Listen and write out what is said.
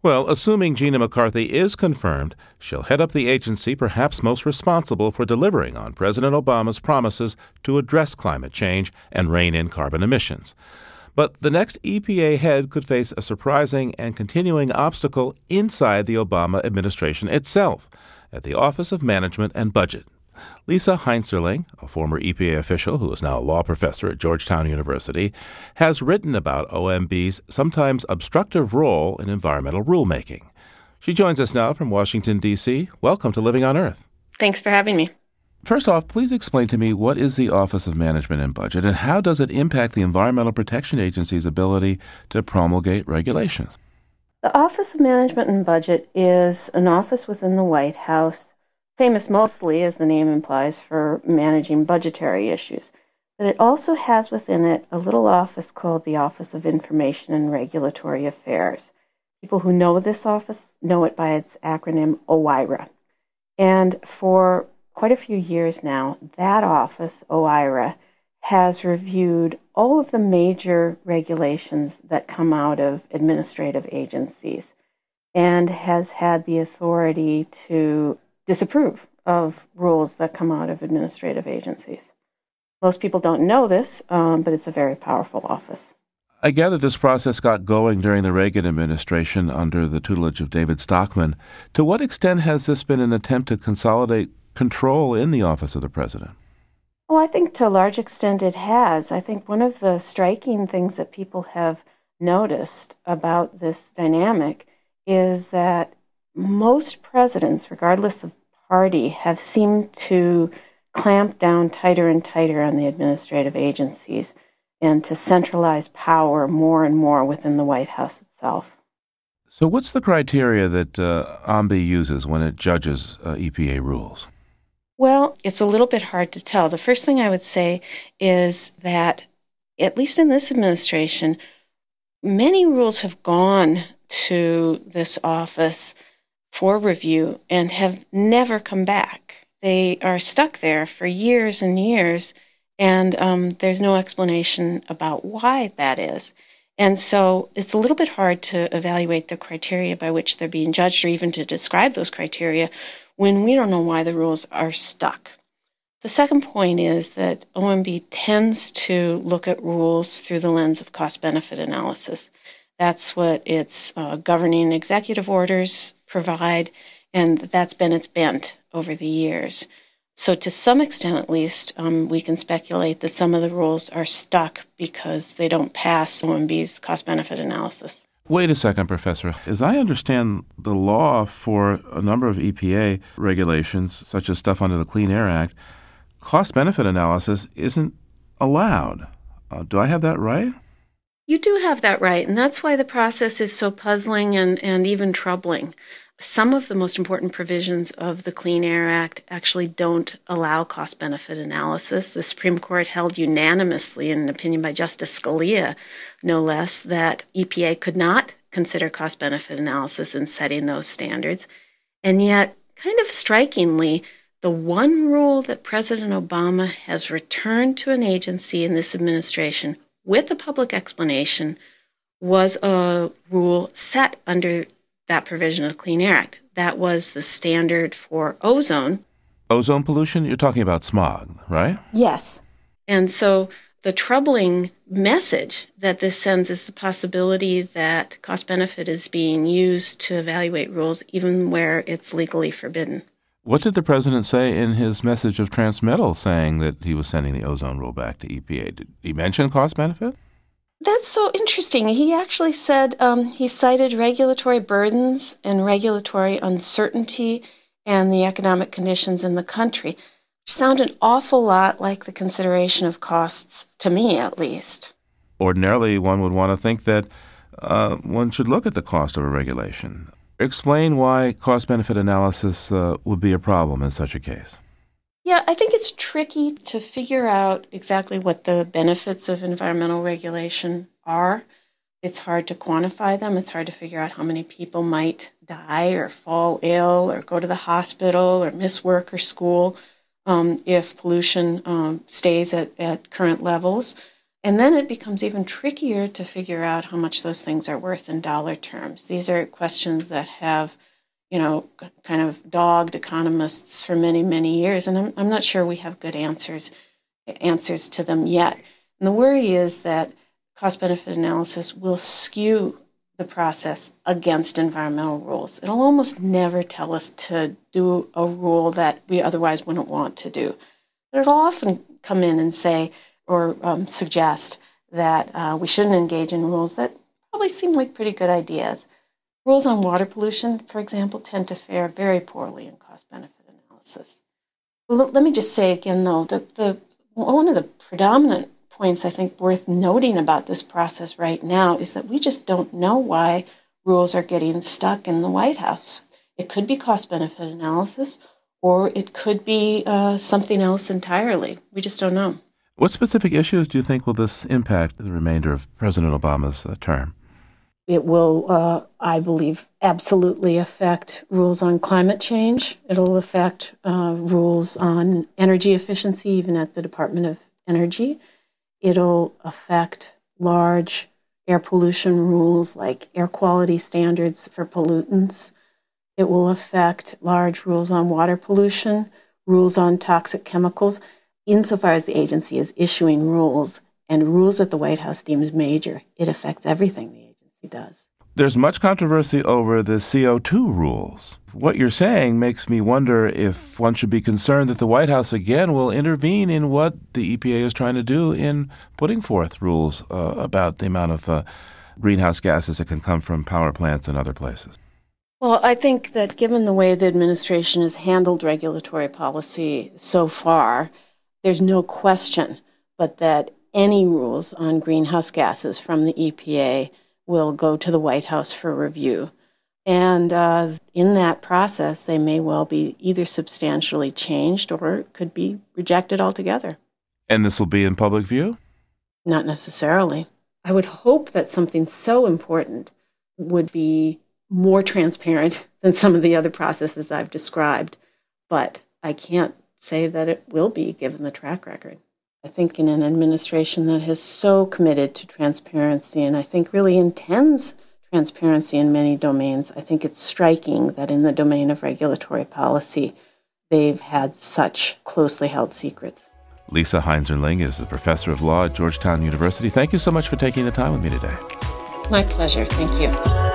Well, assuming Gina McCarthy is confirmed, she'll head up the agency perhaps most responsible for delivering on President Obama's promises to address climate change and rein in carbon emissions. But the next EPA head could face a surprising and continuing obstacle inside the Obama administration itself at the Office of Management and Budget. Lisa Heinzerling, a former EPA official who is now a law professor at Georgetown University, has written about OMB's sometimes obstructive role in environmental rulemaking. She joins us now from Washington, D.C. Welcome to Living on Earth. Thanks for having me. First off, please explain to me what is the Office of Management and Budget and how does it impact the Environmental Protection Agency's ability to promulgate regulations? The Office of Management and Budget is an office within the White House famous mostly, as the name implies, for managing budgetary issues. But it also has within it a little office called the Office of Information and Regulatory Affairs. People who know this office know it by its acronym OIRA. And for quite a few years now, that office, OIRA, has reviewed all of the major regulations that come out of administrative agencies and has had the authority to disapprove of rules that come out of administrative agencies. Most people don't know this, um, but it's a very powerful office. I gather this process got going during the Reagan administration under the tutelage of David Stockman. To what extent has this been an attempt to consolidate control in the office of the president? Well, I think to a large extent it has. I think one of the striking things that people have noticed about this dynamic is that most presidents, regardless of party, have seemed to clamp down tighter and tighter on the administrative agencies and to centralize power more and more within the White House itself. So, what's the criteria that uh, OMB uses when it judges uh, EPA rules? Well, it's a little bit hard to tell. The first thing I would say is that, at least in this administration, many rules have gone to this office for review and have never come back. They are stuck there for years and years, and um, there's no explanation about why that is. And so it's a little bit hard to evaluate the criteria by which they're being judged or even to describe those criteria when we don't know why the rules are stuck. The second point is that OMB tends to look at rules through the lens of cost benefit analysis. That's what its uh, governing executive orders provide, and that's been its bent over the years. So, to some extent at least, um, we can speculate that some of the rules are stuck because they don't pass OMB's cost benefit analysis. Wait a second, Professor. As I understand the law for a number of EPA regulations, such as stuff under the Clean Air Act, cost benefit analysis isn't allowed. Uh, do I have that right? You do have that right, and that's why the process is so puzzling and, and even troubling. Some of the most important provisions of the Clean Air Act actually don't allow cost benefit analysis. The Supreme Court held unanimously, in an opinion by Justice Scalia, no less, that EPA could not consider cost benefit analysis in setting those standards. And yet, kind of strikingly, the one rule that President Obama has returned to an agency in this administration with a public explanation was a rule set under that provision of the Clean Air Act. That was the standard for ozone. Ozone pollution? You're talking about smog, right? Yes. And so the troubling message that this sends is the possibility that cost benefit is being used to evaluate rules even where it's legally forbidden. What did the president say in his message of transmittal saying that he was sending the ozone rule back to EPA? Did he mention cost benefit? That's so interesting. He actually said um, he cited regulatory burdens and regulatory uncertainty and the economic conditions in the country. Sound an awful lot like the consideration of costs, to me at least. Ordinarily, one would want to think that uh, one should look at the cost of a regulation. Explain why cost benefit analysis uh, would be a problem in such a case. Yeah, I think it's tricky to figure out exactly what the benefits of environmental regulation are. It's hard to quantify them. It's hard to figure out how many people might die or fall ill or go to the hospital or miss work or school um, if pollution um, stays at, at current levels. And then it becomes even trickier to figure out how much those things are worth in dollar terms. These are questions that have, you know, kind of dogged economists for many, many years, and I'm, I'm not sure we have good answers answers to them yet. And the worry is that cost benefit analysis will skew the process against environmental rules. It'll almost never tell us to do a rule that we otherwise wouldn't want to do. But it'll often come in and say or um, suggest that uh, we shouldn't engage in rules that probably seem like pretty good ideas. Rules on water pollution, for example, tend to fare very poorly in cost benefit analysis. Well, let me just say again, though, the, the, one of the predominant points I think worth noting about this process right now is that we just don't know why rules are getting stuck in the White House. It could be cost benefit analysis, or it could be uh, something else entirely. We just don't know. What specific issues do you think will this impact the remainder of President Obama's uh, term? It will, uh, I believe, absolutely affect rules on climate change. It'll affect uh, rules on energy efficiency, even at the Department of Energy. It'll affect large air pollution rules like air quality standards for pollutants. It will affect large rules on water pollution, rules on toxic chemicals, insofar as the agency is issuing rules and rules that the White House deems major. It affects everything the agency does. There's much controversy over the CO2 rules. What you're saying makes me wonder if one should be concerned that the White House again will intervene in what the EPA is trying to do in putting forth rules uh, about the amount of uh, greenhouse gases that can come from power plants and other places. Well, I think that given the way the administration has handled regulatory policy so far, there's no question but that any rules on greenhouse gases from the EPA will go to the White House for review. And uh, in that process, they may well be either substantially changed or could be rejected altogether. And this will be in public view? Not necessarily. I would hope that something so important would be more transparent than some of the other processes I've described, but I can't say that it will be given the track record. I think in an administration that has so committed to transparency and I think really intends transparency in many domains, I think it's striking that in the domain of regulatory policy, they've had such closely held secrets. Lisa Heinzerling is a professor of law at Georgetown University. Thank you so much for taking the time with me today. My pleasure. Thank you.